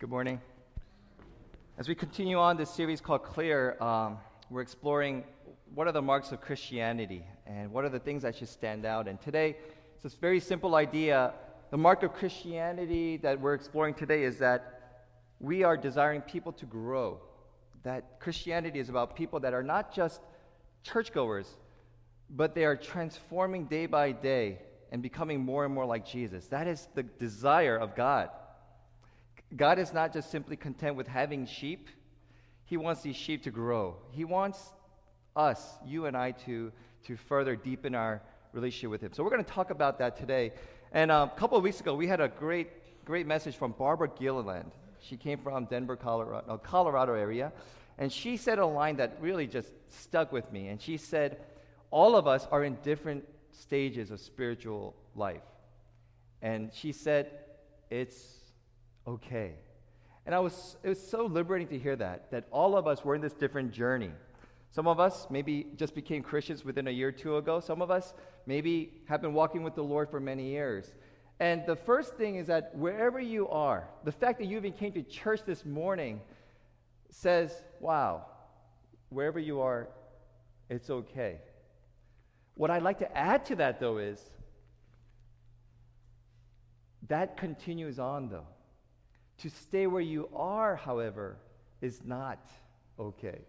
Good morning. As we continue on this series called Clear, um, we're exploring what are the marks of Christianity and what are the things that should stand out. And today, it's this very simple idea. The mark of Christianity that we're exploring today is that we are desiring people to grow. That Christianity is about people that are not just churchgoers, but they are transforming day by day and becoming more and more like Jesus. That is the desire of God. God is not just simply content with having sheep, He wants these sheep to grow. He wants us, you and I, to, to further deepen our relationship with Him. So we're going to talk about that today. And uh, a couple of weeks ago, we had a great, great message from Barbara Gilliland. She came from Denver, Colorado, Colorado area. And she said a line that really just stuck with me. And she said, All of us are in different stages of spiritual life. And she said, It's okay. And I was, it was so liberating to hear that, that all of us were in this different journey. Some of us maybe just became Christians within a year or two ago. Some of us maybe have been walking with the Lord for many years. And the first thing is that wherever you are, the fact that you even came to church this morning says, wow, wherever you are, it's okay. What I'd like to add to that, though, is that continues on, though. To stay where you are, however, is not okay.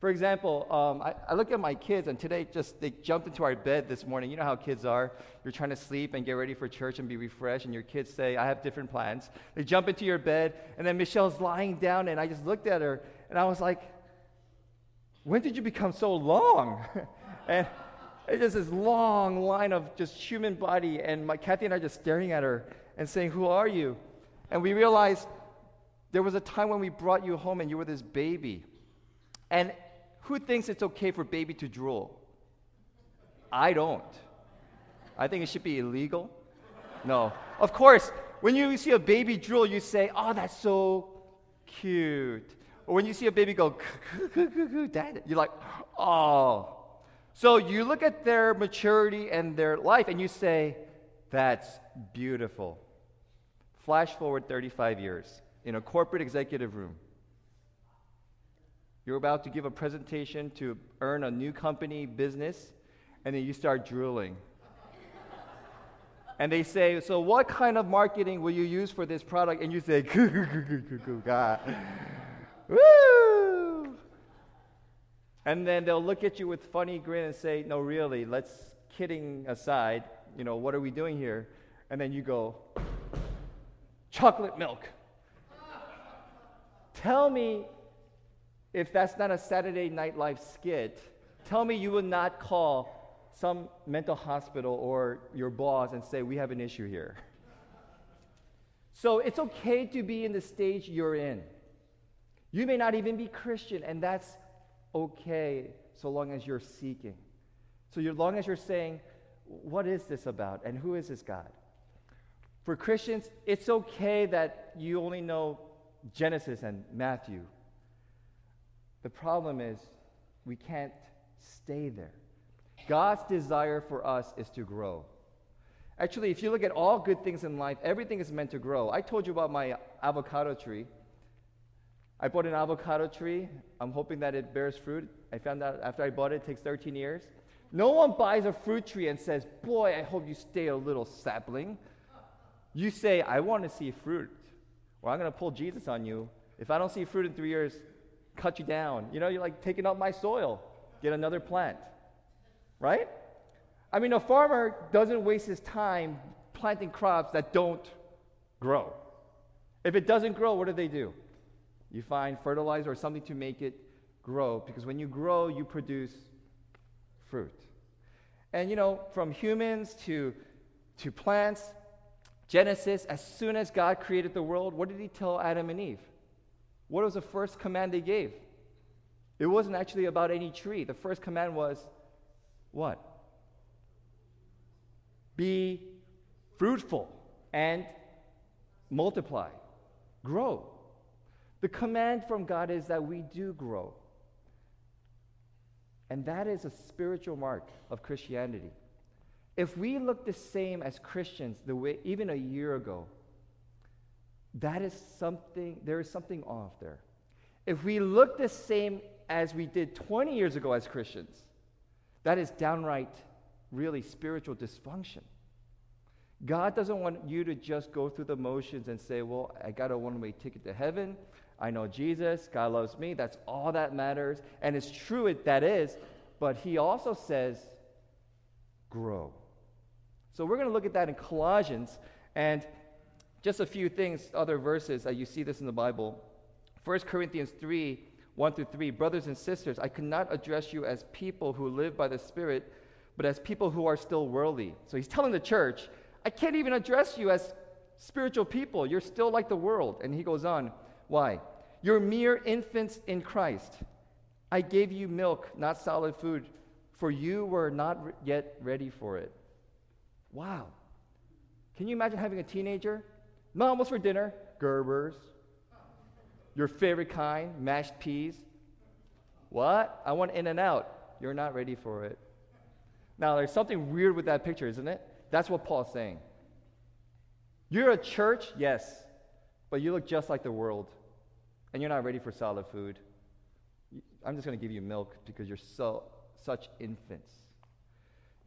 For example, um, I, I, look at my kids, and today just they jumped into our bed this morning. You know how kids are. You're trying to sleep and get ready for church and be refreshed, and your kids say, I have different plans. They jump into your bed, and then Michelle's lying down, and I just looked at her, and I was like, When did you become so long? and it's just this long line of just human body, and my Kathy and I just staring at her and saying, Who are you? And we realized there was a time when we brought you home and you were this baby. And who thinks it's okay for baby to drool? I don't. I think it should be illegal. No. Of course, when you see a baby drool, you say, oh, that's so cute. Or when you see a baby go, dad, you're like, oh. So you look at their maturity and their life and you say, that's beautiful. Flash forward 35 years in a corporate executive room. You're about to give a presentation to earn a new company business, and then you start drooling. and they say, So, what kind of marketing will you use for this product? And you say, God. Woo! And then they'll look at you with funny grin and say, No, really, let's kidding aside, you know, what are we doing here? And then you go, chocolate milk. Tell me if that's not a Saturday Night Live skit. Tell me you would not call some mental hospital or your boss and say, We have an issue here. So it's okay to be in the stage you're in. You may not even be Christian, and that's okay so long as you're seeking. So, as long as you're saying, What is this about? And who is this God? For Christians, it's okay that you only know Genesis and Matthew. The problem is we can't stay there. God's desire for us is to grow. Actually, if you look at all good things in life, everything is meant to grow. I told you about my avocado tree. I bought an avocado tree. I'm hoping that it bears fruit. I found out after I bought it, it takes 13 years. No one buys a fruit tree and says, Boy, I hope you stay a little sapling. You say, I want to see fruit, or I'm going to pull Jesus on you. If I don't see fruit in three years, cut you down. You know, you're like taking up my soil, get another plant. Right? I mean, a farmer doesn't waste his time planting crops that don't grow. If it doesn't grow, what do they do? You find fertilizer or something to make it grow, because when you grow, you produce fruit. And you know, from humans to, to plants, Genesis, as soon as God created the world, what did he tell Adam and Eve? What was the first command they gave? It wasn't actually about any tree. The first command was what? Be fruitful and multiply, grow. The command from God is that we do grow. And that is a spiritual mark of Christianity. If we look the same as Christians the way even a year ago, that is something, there is something off there. If we look the same as we did 20 years ago as Christians, that is downright, really spiritual dysfunction. God doesn't want you to just go through the motions and say, Well, I got a one way ticket to heaven. I know Jesus. God loves me. That's all that matters. And it's true, that is. But He also says, Grow. So we're going to look at that in Colossians. And just a few things, other verses, uh, you see this in the Bible. 1 Corinthians 3 1 through 3. Brothers and sisters, I cannot address you as people who live by the Spirit, but as people who are still worldly. So he's telling the church, I can't even address you as spiritual people. You're still like the world. And he goes on, Why? You're mere infants in Christ. I gave you milk, not solid food, for you were not yet ready for it. Wow. Can you imagine having a teenager? Mom, what's for dinner? Gerbers. Your favorite kind, mashed peas. What? I want In-N-Out. You're not ready for it. Now, there's something weird with that picture, isn't it? That's what Paul's saying. You're a church, yes, but you look just like the world, and you're not ready for solid food. I'm just going to give you milk because you're so such infants.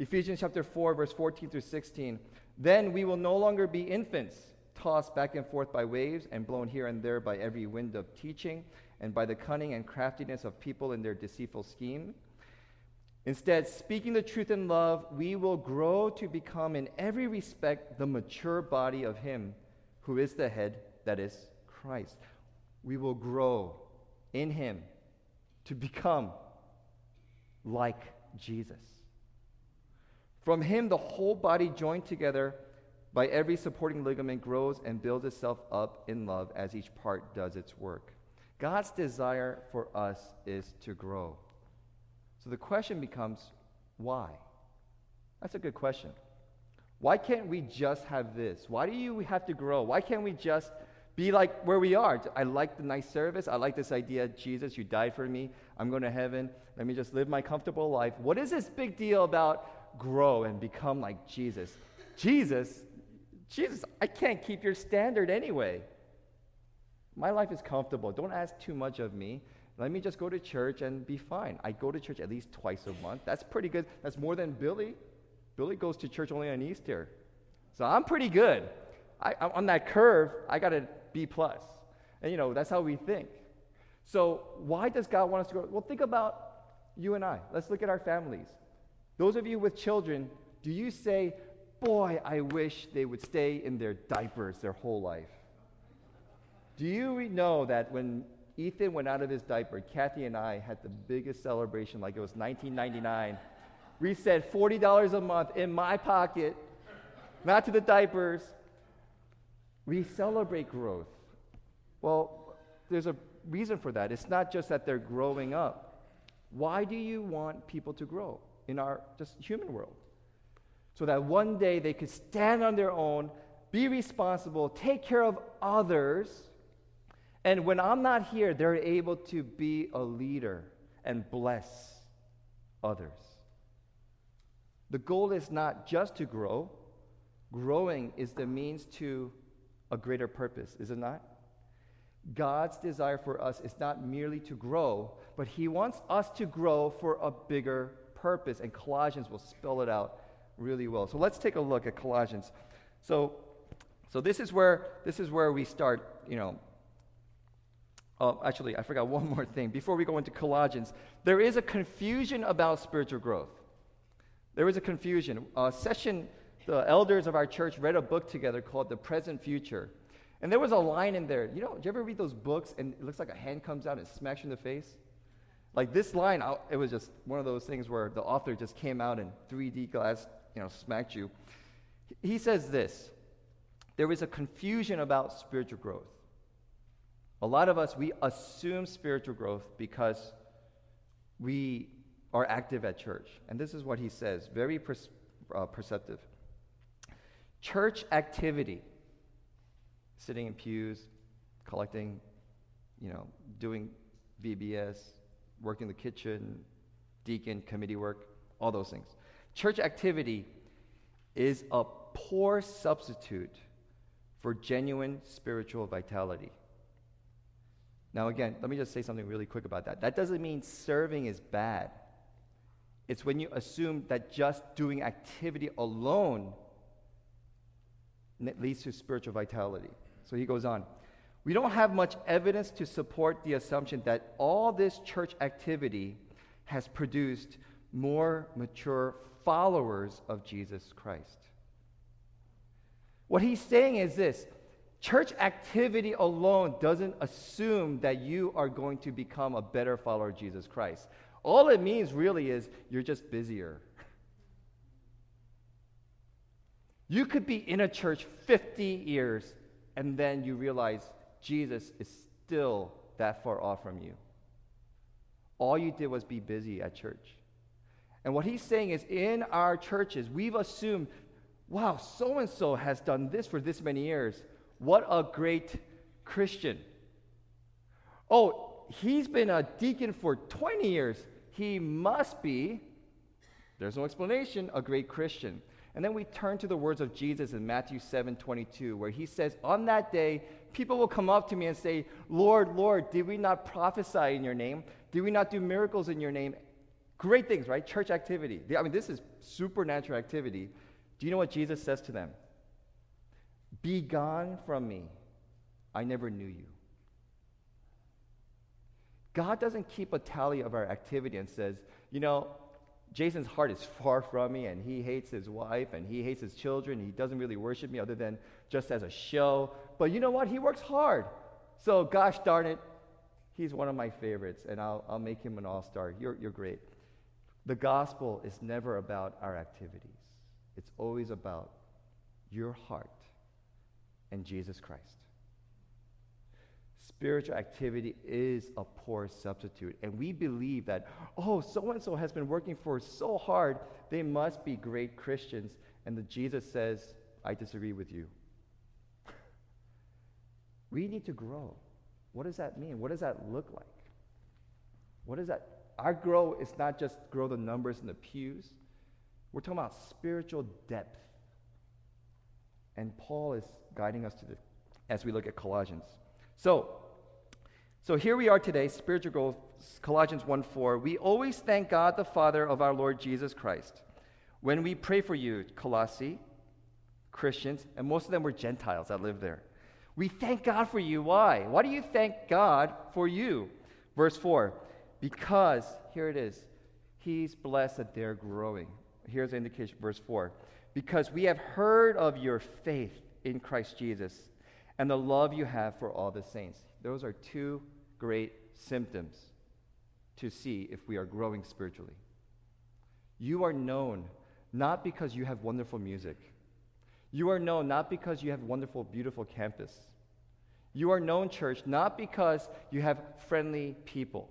Ephesians chapter 4, verse 14 through 16. Then we will no longer be infants, tossed back and forth by waves and blown here and there by every wind of teaching and by the cunning and craftiness of people in their deceitful scheme. Instead, speaking the truth in love, we will grow to become, in every respect, the mature body of Him who is the head, that is Christ. We will grow in Him to become like Jesus. From Him, the whole body joined together by every supporting ligament grows and builds itself up in love as each part does its work. God's desire for us is to grow. So the question becomes why? That's a good question. Why can't we just have this? Why do you have to grow? Why can't we just be like where we are? I like the nice service. I like this idea Jesus, you died for me. I'm going to heaven. Let me just live my comfortable life. What is this big deal about grow and become like Jesus? Jesus, Jesus, I can't keep your standard anyway. My life is comfortable. Don't ask too much of me. Let me just go to church and be fine. I go to church at least twice a month. That's pretty good. That's more than Billy. Billy goes to church only on Easter. So I'm pretty good. I'm on that curve, I got a B plus. And you know, that's how we think. So why does God want us to grow? Well, think about you and I. Let's look at our families. Those of you with children, do you say, boy, I wish they would stay in their diapers their whole life? Do you know that when Ethan went out of his diaper. Kathy and I had the biggest celebration, like it was 1999. We said $40 a month in my pocket, not to the diapers. We celebrate growth. Well, there's a reason for that. It's not just that they're growing up. Why do you want people to grow in our just human world? So that one day they could stand on their own, be responsible, take care of others and when I'm not here, they're able to be a leader and bless others. The goal is not just to grow, growing is the means to a greater purpose, is it not? God's desire for us is not merely to grow, but He wants us to grow for a bigger purpose. And Colossians will spell it out really well. So let's take a look at Colossians. So, so this is where this is where we start. You know, Oh, actually, I forgot one more thing. Before we go into Colossians, there is a confusion about spiritual growth. There is a confusion. A session, the elders of our church read a book together called The Present Future. And there was a line in there. You know, do you ever read those books and it looks like a hand comes out and smacks you in the face? Like this line, it was just one of those things where the author just came out in 3D glass, you know, smacked you. He says this There is a confusion about spiritual growth. A lot of us, we assume spiritual growth because we are active at church. And this is what he says, very uh, perceptive. Church activity, sitting in pews, collecting, you know, doing VBS, working the kitchen, deacon, committee work, all those things. Church activity is a poor substitute for genuine spiritual vitality. Now, again, let me just say something really quick about that. That doesn't mean serving is bad. It's when you assume that just doing activity alone leads to spiritual vitality. So he goes on. We don't have much evidence to support the assumption that all this church activity has produced more mature followers of Jesus Christ. What he's saying is this church activity alone doesn't assume that you are going to become a better follower of Jesus Christ. All it means really is you're just busier. You could be in a church 50 years and then you realize Jesus is still that far off from you. All you did was be busy at church. And what he's saying is in our churches, we've assumed, wow, so and so has done this for this many years. What a great Christian. Oh, he's been a deacon for 20 years. He must be, there's no explanation, a great Christian. And then we turn to the words of Jesus in Matthew 7 22, where he says, On that day, people will come up to me and say, Lord, Lord, did we not prophesy in your name? Did we not do miracles in your name? Great things, right? Church activity. I mean, this is supernatural activity. Do you know what Jesus says to them? Be gone from me. I never knew you. God doesn't keep a tally of our activity and says, you know, Jason's heart is far from me and he hates his wife and he hates his children. He doesn't really worship me other than just as a show. But you know what? He works hard. So, gosh darn it, he's one of my favorites and I'll, I'll make him an all star. You're, you're great. The gospel is never about our activities, it's always about your heart and Jesus Christ. Spiritual activity is a poor substitute. And we believe that, oh, so and so has been working for so hard, they must be great Christians. And the Jesus says, I disagree with you. we need to grow. What does that mean? What does that look like? What is that? Our grow is not just grow the numbers in the pews. We're talking about spiritual depth. And Paul is guiding us to the, as we look at Colossians. So, so here we are today, spiritual growth, Colossians 1 4. We always thank God the Father of our Lord Jesus Christ. When we pray for you, Colossae, Christians, and most of them were Gentiles that lived there. We thank God for you. Why? Why do you thank God for you? Verse 4 Because, here it is, He's blessed that they're growing. Here's the indication, verse 4 Because we have heard of your faith in Christ Jesus and the love you have for all the saints. Those are two great symptoms to see if we are growing spiritually. You are known not because you have wonderful music. You are known not because you have wonderful, beautiful campus. You are known, church, not because you have friendly people.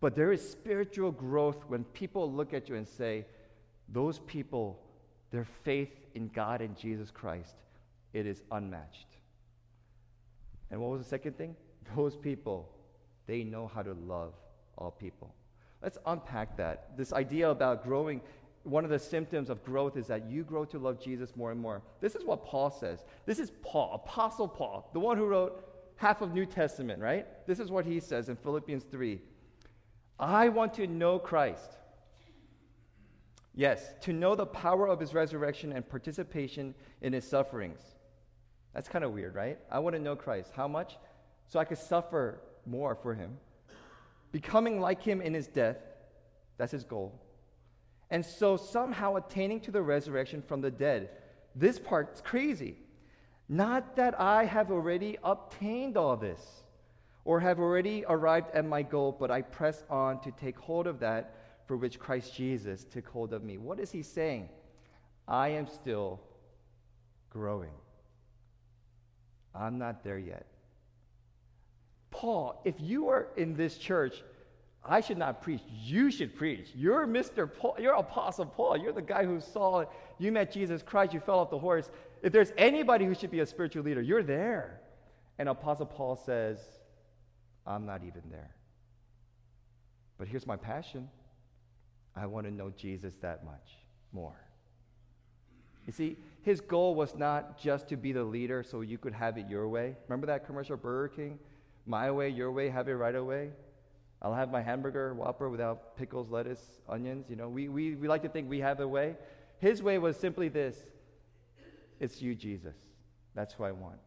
But there is spiritual growth when people look at you and say, those people, their faith in God and Jesus Christ, it is unmatched. And what was the second thing? Those people, they know how to love all people. Let's unpack that. This idea about growing, one of the symptoms of growth is that you grow to love Jesus more and more. This is what Paul says. This is Paul, Apostle Paul, the one who wrote half of New Testament, right? This is what he says in Philippians 3. I want to know Christ. Yes, to know the power of his resurrection and participation in his sufferings. That's kind of weird, right? I want to know Christ. How much? so I could suffer more for him. Becoming like him in his death, that's his goal. And so somehow attaining to the resurrection from the dead. This part's crazy. Not that I have already obtained all this or have already arrived at my goal, but I press on to take hold of that for which Christ Jesus took hold of me. What is he saying? I am still growing. I'm not there yet. Paul, if you are in this church, I should not preach. You should preach. You're Mr. Paul. You're Apostle Paul. You're the guy who saw, it. you met Jesus Christ, you fell off the horse. If there's anybody who should be a spiritual leader, you're there. And Apostle Paul says, I'm not even there. But here's my passion I want to know Jesus that much more. You see, his goal was not just to be the leader so you could have it your way. Remember that commercial Burger King? My way, your way, have it right away. I'll have my hamburger Whopper without pickles, lettuce, onions. You know, we, we, we like to think we have a way. His way was simply this it's you, Jesus. That's who I want.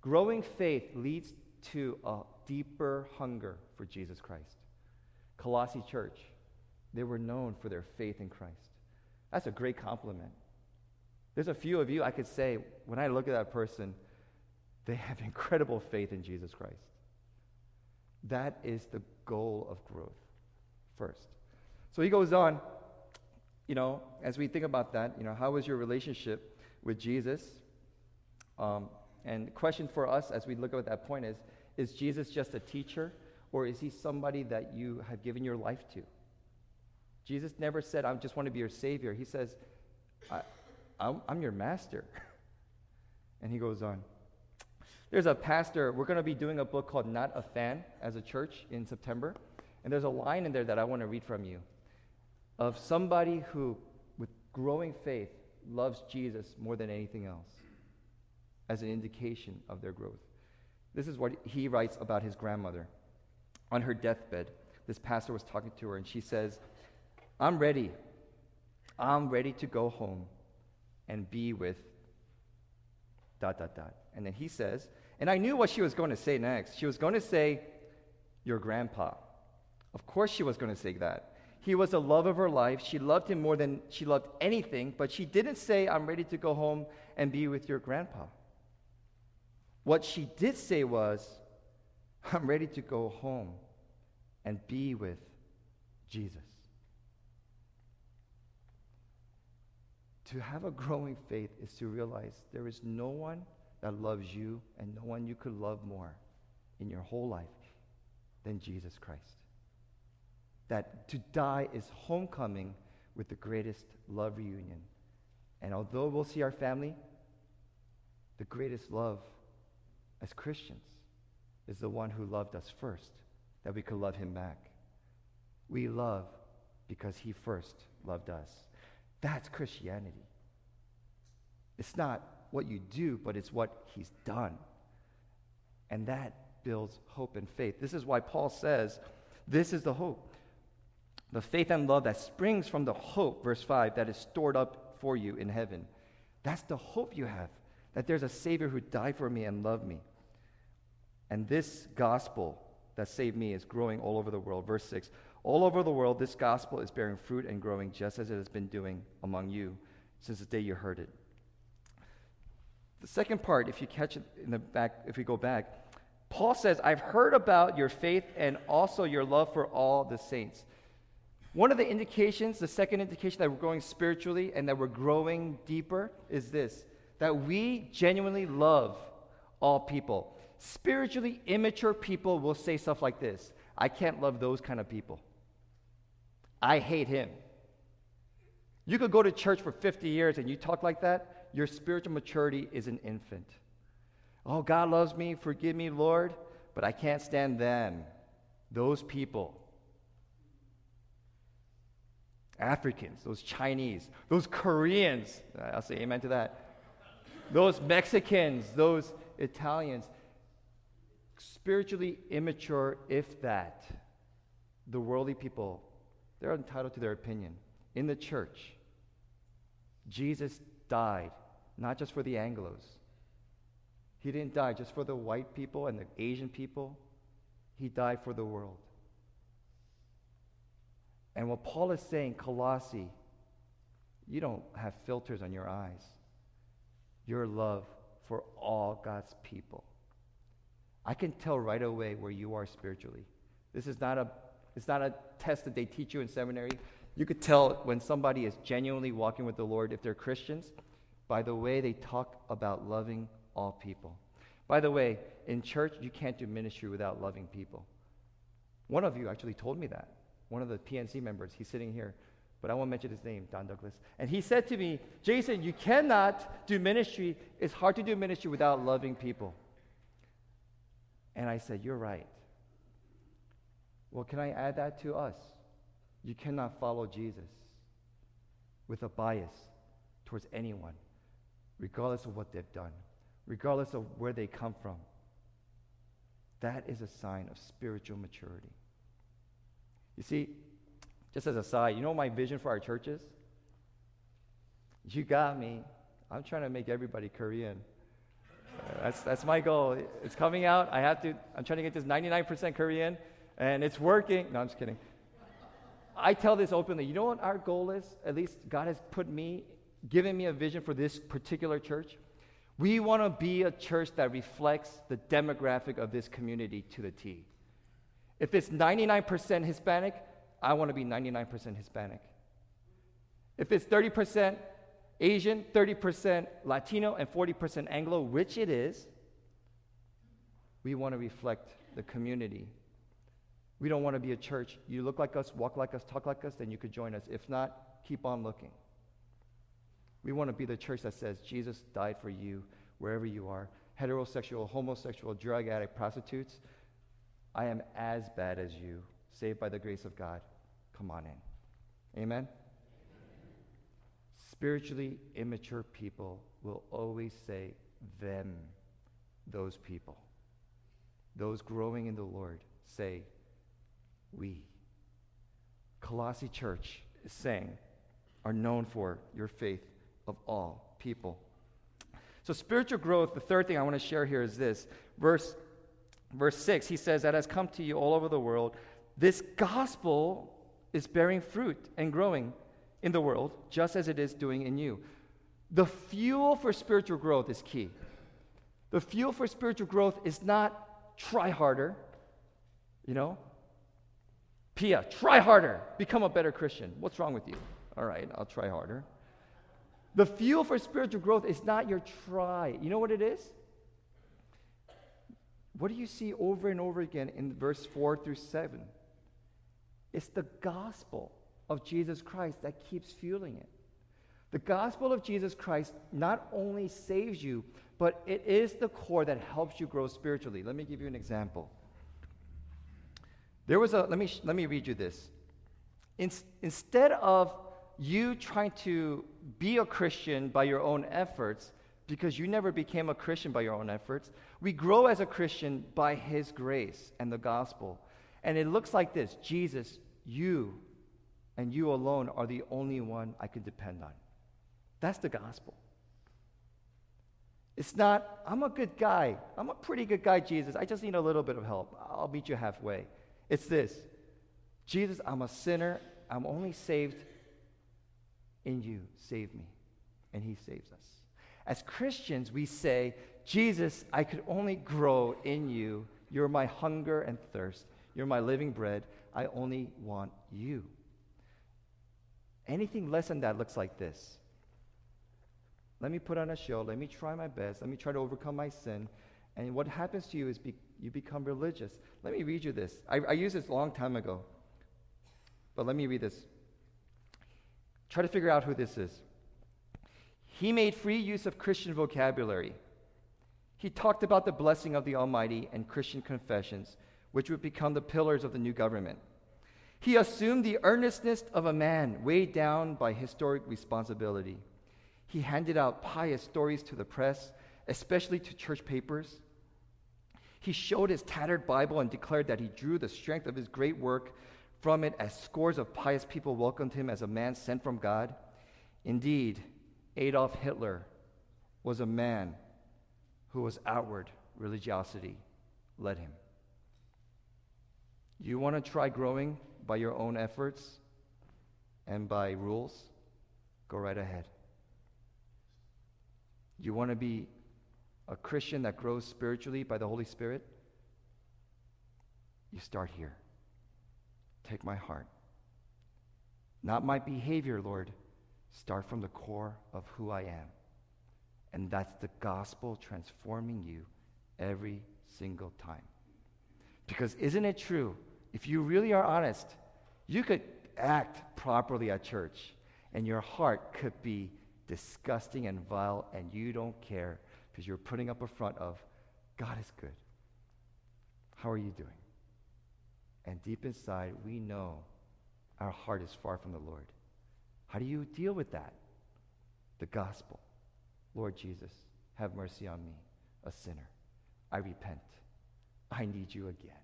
Growing faith leads to a deeper hunger for Jesus Christ. Colossae Church, they were known for their faith in Christ. That's a great compliment. There's a few of you I could say, when I look at that person, they have incredible faith in Jesus Christ. That is the goal of growth first. So he goes on, you know, as we think about that, you know, how is your relationship with Jesus? Um, and the question for us as we look at that point is Is Jesus just a teacher, or is he somebody that you have given your life to? Jesus never said, I just want to be your Savior. He says, I, I'm, I'm your master. and he goes on. There's a pastor, we're going to be doing a book called Not a Fan as a church in September. And there's a line in there that I want to read from you of somebody who, with growing faith, loves Jesus more than anything else as an indication of their growth. This is what he writes about his grandmother. On her deathbed, this pastor was talking to her, and she says, I'm ready. I'm ready to go home and be with dot, dot, dot. And then he says, and I knew what she was going to say next. She was going to say, Your grandpa. Of course, she was going to say that. He was the love of her life. She loved him more than she loved anything, but she didn't say, I'm ready to go home and be with your grandpa. What she did say was, I'm ready to go home and be with Jesus. To have a growing faith is to realize there is no one that loves you and no one you could love more in your whole life than Jesus Christ. That to die is homecoming with the greatest love reunion. And although we'll see our family, the greatest love as Christians is the one who loved us first, that we could love him back. We love because he first loved us. That's Christianity. It's not what you do, but it's what he's done. And that builds hope and faith. This is why Paul says, This is the hope. The faith and love that springs from the hope, verse 5, that is stored up for you in heaven. That's the hope you have, that there's a Savior who died for me and loved me. And this gospel that saved me is growing all over the world. Verse 6 All over the world, this gospel is bearing fruit and growing just as it has been doing among you since the day you heard it. The second part, if you catch it in the back, if we go back, Paul says, I've heard about your faith and also your love for all the saints. One of the indications, the second indication that we're growing spiritually and that we're growing deeper is this that we genuinely love all people. Spiritually immature people will say stuff like this I can't love those kind of people. I hate him. You could go to church for 50 years and you talk like that, your spiritual maturity is an infant. Oh, God loves me, forgive me, Lord, but I can't stand them, those people. Africans, those Chinese, those Koreans, I'll say amen to that. Those Mexicans, those Italians, spiritually immature, if that. The worldly people, they're entitled to their opinion. In the church, Jesus died not just for the Anglos. He didn't die just for the white people and the Asian people, he died for the world. And what Paul is saying, Colossae, you don't have filters on your eyes. Your love for all God's people. I can tell right away where you are spiritually. This is not a it's not a test that they teach you in seminary. You could tell when somebody is genuinely walking with the Lord if they're Christians by the way they talk about loving all people. By the way, in church, you can't do ministry without loving people. One of you actually told me that. One of the PNC members, he's sitting here, but I won't mention his name, Don Douglas. And he said to me, Jason, you cannot do ministry. It's hard to do ministry without loving people. And I said, You're right. Well, can I add that to us? You cannot follow Jesus with a bias towards anyone regardless of what they've done, regardless of where they come from. That is a sign of spiritual maturity. You see, just as a side, you know my vision for our churches? You got me. I'm trying to make everybody Korean. That's, that's my goal. It's coming out. I have to, I'm trying to get this 99% Korean, and it's working. No, I'm just kidding. I tell this openly. You know what our goal is? At least God has put me, given me a vision for this particular church. We want to be a church that reflects the demographic of this community to the T. If it's 99% Hispanic, I want to be 99% Hispanic. If it's 30% Asian, 30% Latino, and 40% Anglo, which it is, we want to reflect the community. We don't want to be a church. You look like us, walk like us, talk like us, then you could join us. If not, keep on looking. We want to be the church that says Jesus died for you wherever you are heterosexual, homosexual, drug addict, prostitutes. I am as bad as you, saved by the grace of God. Come on in. Amen? Spiritually immature people will always say, them, those people. Those growing in the Lord say, we. Colossae Church is saying, are known for your faith of all people. So, spiritual growth, the third thing I want to share here is this. Verse, verse 6, he says, That has come to you all over the world. This gospel is bearing fruit and growing in the world, just as it is doing in you. The fuel for spiritual growth is key. The fuel for spiritual growth is not try harder, you know? Pia, try harder, become a better Christian. What's wrong with you? All right, I'll try harder. The fuel for spiritual growth is not your try. You know what it is? What do you see over and over again in verse 4 through 7? It's the gospel of Jesus Christ that keeps fueling it. The gospel of Jesus Christ not only saves you, but it is the core that helps you grow spiritually. Let me give you an example. There was a, let me, let me read you this. In, instead of you trying to be a Christian by your own efforts, because you never became a Christian by your own efforts, we grow as a Christian by His grace and the gospel. And it looks like this Jesus, you and you alone are the only one I can depend on. That's the gospel. It's not, I'm a good guy. I'm a pretty good guy, Jesus. I just need a little bit of help. I'll meet you halfway. It's this Jesus, I'm a sinner. I'm only saved in you. Save me. And he saves us. As Christians, we say, Jesus, I could only grow in you. You're my hunger and thirst. You're my living bread. I only want you. Anything less than that looks like this. Let me put on a show. Let me try my best. Let me try to overcome my sin. And what happens to you is be, you become religious. Let me read you this. I, I used this a long time ago. But let me read this. Try to figure out who this is. He made free use of Christian vocabulary. He talked about the blessing of the Almighty and Christian confessions, which would become the pillars of the new government. He assumed the earnestness of a man weighed down by historic responsibility. He handed out pious stories to the press, especially to church papers. He showed his tattered Bible and declared that he drew the strength of his great work from it as scores of pious people welcomed him as a man sent from God. Indeed, Adolf Hitler was a man who was outward religiosity led him. You want to try growing by your own efforts and by rules, go right ahead. You want to be a Christian that grows spiritually by the Holy Spirit? You start here. Take my heart. Not my behavior, Lord. Start from the core of who I am. And that's the gospel transforming you every single time. Because isn't it true if you really are honest, you could act properly at church, and your heart could be disgusting and vile, and you don't care because you're putting up a front of, God is good. How are you doing? And deep inside, we know our heart is far from the Lord. How do you deal with that? The gospel. Lord Jesus, have mercy on me, a sinner. I repent. I need you again.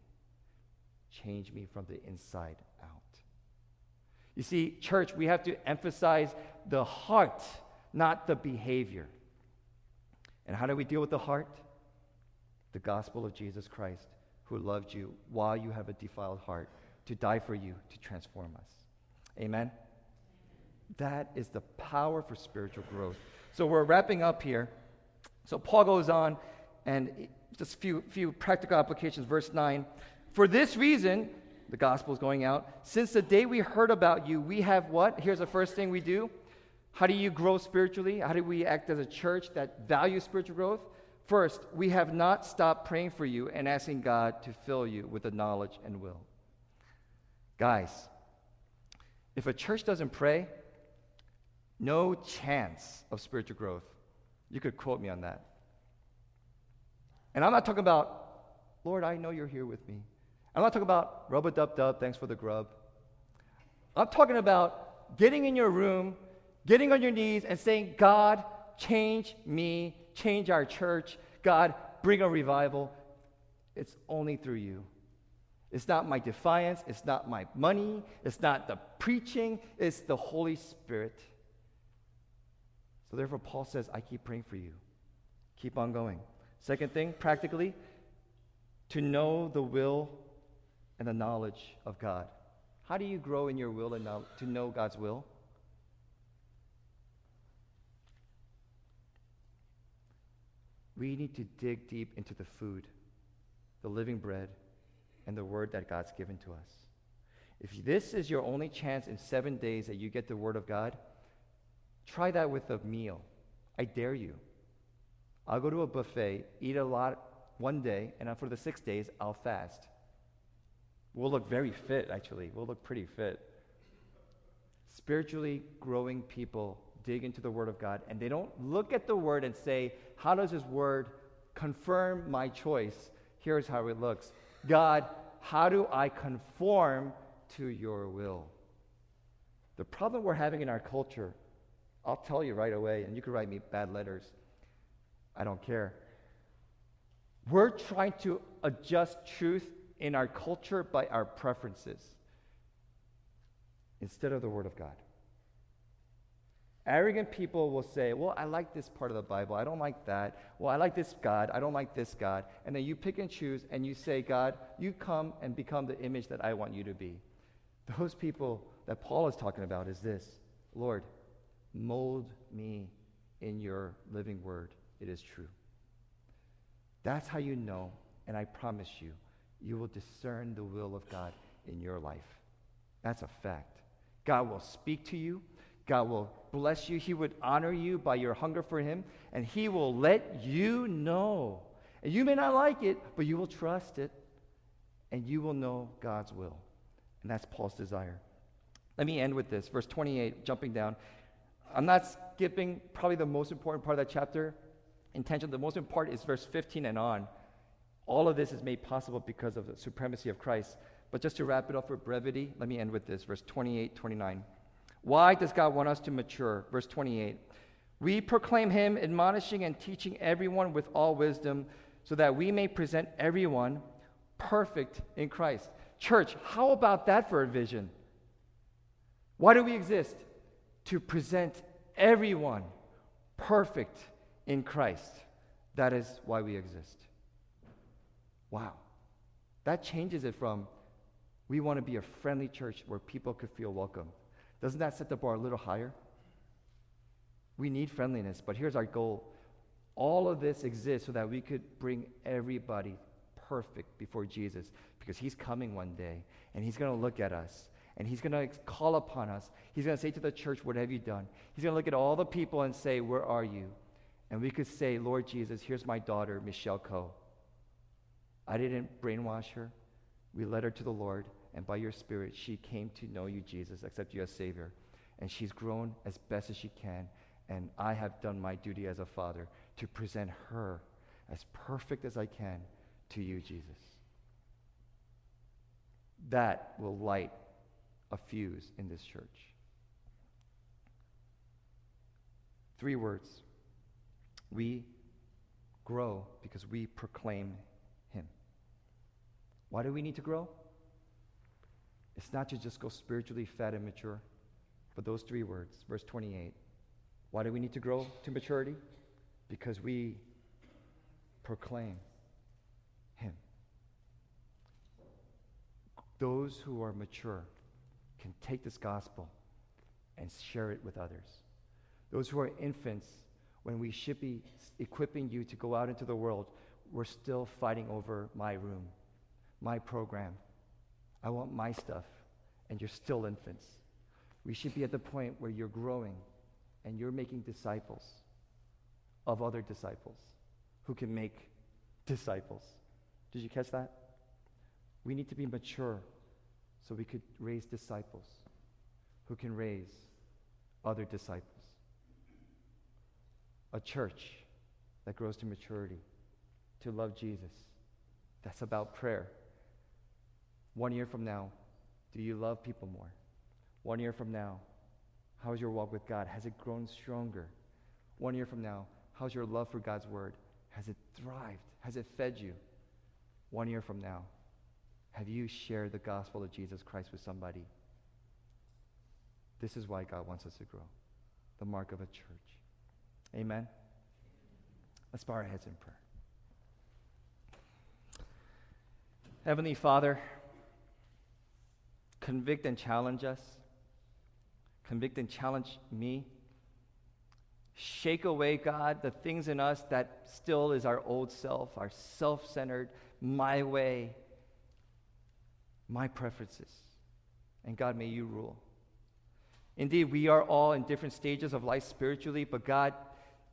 Change me from the inside out. You see, church, we have to emphasize the heart, not the behavior. And how do we deal with the heart? The gospel of Jesus Christ, who loved you while you have a defiled heart, to die for you, to transform us. Amen? That is the power for spiritual growth. So we're wrapping up here. So Paul goes on, and just a few, few practical applications. Verse 9 For this reason, the gospel is going out, since the day we heard about you, we have what? Here's the first thing we do. How do you grow spiritually? How do we act as a church that values spiritual growth? First, we have not stopped praying for you and asking God to fill you with the knowledge and will. Guys, if a church doesn't pray, no chance of spiritual growth. You could quote me on that. And I'm not talking about, Lord, I know you're here with me. I'm not talking about rub a dub dub, thanks for the grub. I'm talking about getting in your room, getting on your knees, and saying, God, change me, change our church. God, bring a revival. It's only through you. It's not my defiance, it's not my money, it's not the preaching, it's the Holy Spirit. So therefore, Paul says, I keep praying for you. Keep on going. Second thing, practically, to know the will and the knowledge of God. How do you grow in your will and know, to know God's will? We need to dig deep into the food, the living bread, and the word that God's given to us. If this is your only chance in seven days that you get the word of God, try that with a meal. I dare you. I'll go to a buffet, eat a lot one day, and for the six days, I'll fast. We'll look very fit, actually. We'll look pretty fit. Spiritually growing people dig into the Word of God, and they don't look at the Word and say, How does this Word confirm my choice? Here's how it looks God, how do I conform to your will? The problem we're having in our culture, I'll tell you right away, and you can write me bad letters. I don't care. We're trying to adjust truth in our culture by our preferences instead of the Word of God. Arrogant people will say, Well, I like this part of the Bible. I don't like that. Well, I like this God. I don't like this God. And then you pick and choose and you say, God, you come and become the image that I want you to be. Those people that Paul is talking about is this Lord, mold me in your living word. It is true. That's how you know, and I promise you, you will discern the will of God in your life. That's a fact. God will speak to you. God will bless you. He would honor you by your hunger for Him, and He will let you know. And you may not like it, but you will trust it, and you will know God's will. And that's Paul's desire. Let me end with this. Verse 28, jumping down. I'm not skipping probably the most important part of that chapter. Intention, the most important part is verse 15 and on. All of this is made possible because of the supremacy of Christ. But just to wrap it up for brevity, let me end with this verse 28, 29. Why does God want us to mature? Verse 28. We proclaim him, admonishing and teaching everyone with all wisdom, so that we may present everyone perfect in Christ. Church, how about that for a vision? Why do we exist? To present everyone perfect in Christ. That is why we exist. Wow. That changes it from we want to be a friendly church where people could feel welcome. Doesn't that set the bar a little higher? We need friendliness, but here's our goal. All of this exists so that we could bring everybody perfect before Jesus because he's coming one day and he's going to look at us and he's going to call upon us. He's going to say to the church, What have you done? He's going to look at all the people and say, Where are you? And we could say, Lord Jesus, here's my daughter, Michelle Coe. I didn't brainwash her. We led her to the Lord, and by your Spirit, she came to know you, Jesus, accept you as Savior. And she's grown as best as she can. And I have done my duty as a father to present her as perfect as I can to you, Jesus. That will light a fuse in this church. Three words We grow because we proclaim Him. Why do we need to grow? It's not to just go spiritually fed and mature, but those three words, verse 28. Why do we need to grow to maturity? Because we proclaim Him. Those who are mature can take this gospel and share it with others. Those who are infants, when we should be equipping you to go out into the world, we're still fighting over my room, my program. I want my stuff, and you're still infants. We should be at the point where you're growing and you're making disciples of other disciples who can make disciples. Did you catch that? We need to be mature so we could raise disciples who can raise other disciples. A church that grows to maturity, to love Jesus. That's about prayer. One year from now, do you love people more? One year from now, how's your walk with God? Has it grown stronger? One year from now, how's your love for God's word? Has it thrived? Has it fed you? One year from now, have you shared the gospel of Jesus Christ with somebody? This is why God wants us to grow. The mark of a church. Amen. Let's bow our heads in prayer. Heavenly Father, convict and challenge us. Convict and challenge me. Shake away, God, the things in us that still is our old self, our self centered, my way, my preferences. And God, may you rule. Indeed, we are all in different stages of life spiritually, but God,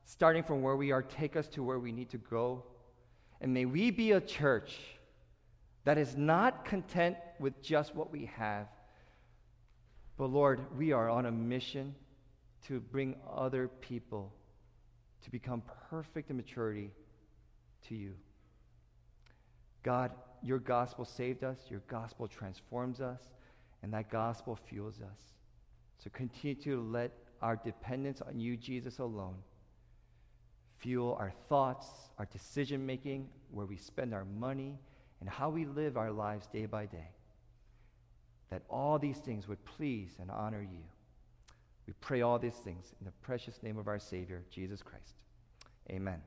starting from where we are, take us to where we need to go. And may we be a church that is not content with just what we have, but Lord, we are on a mission to bring other people to become perfect in maturity to you. God, your gospel saved us, your gospel transforms us, and that gospel fuels us. So continue to let our dependence on you, Jesus alone, fuel our thoughts, our decision making, where we spend our money, and how we live our lives day by day. That all these things would please and honor you. We pray all these things in the precious name of our Savior, Jesus Christ. Amen.